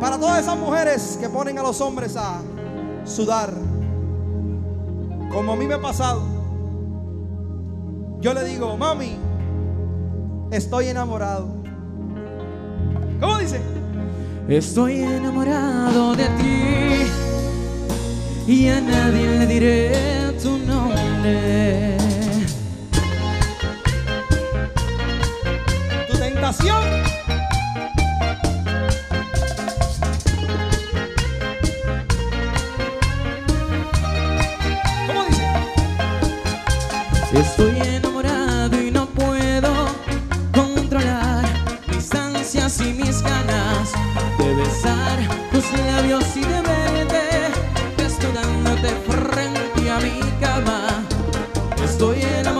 Para todas esas mujeres que ponen a los hombres a sudar, como a mí me ha pasado, yo le digo, mami, estoy enamorado. ¿Cómo dice? Estoy enamorado de ti y a nadie le diré tu nombre. Tu tentación. Estoy enamorado y no puedo controlar mis ansias y mis ganas de besar tus labios y de verte desnudándote frente a mi cama. Estoy enamorado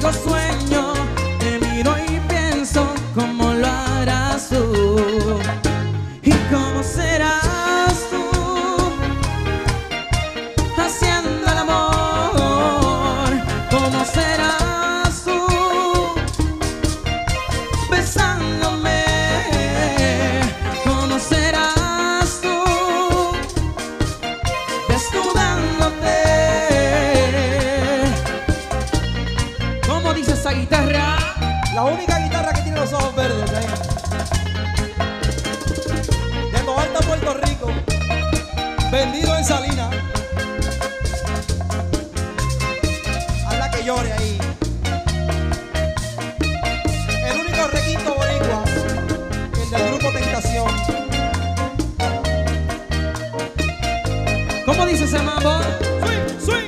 contigo sueño. La única guitarra que tiene los ojos verdes. ¿eh? De Toalta, Puerto Rico. Vendido en Salina. Habla que llore ahí. El único requinto boricua. El del grupo Tentación. ¿Cómo dice ese mambo? Swing, swing.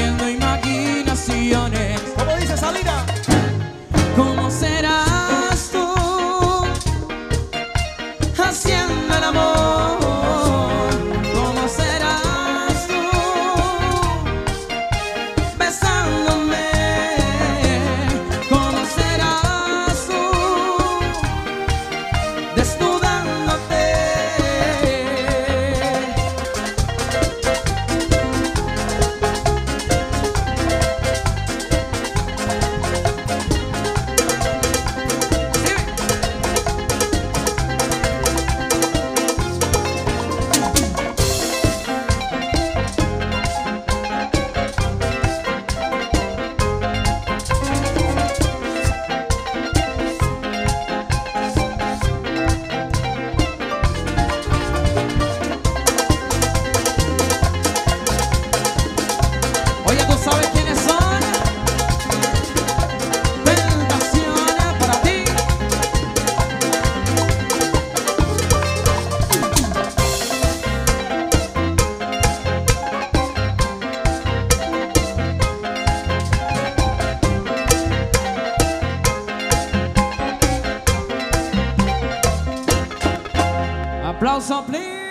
Imaginaciones. ¿Cómo dice Salina? ¿Cómo serás tú haciendo Aplausos, aplausos.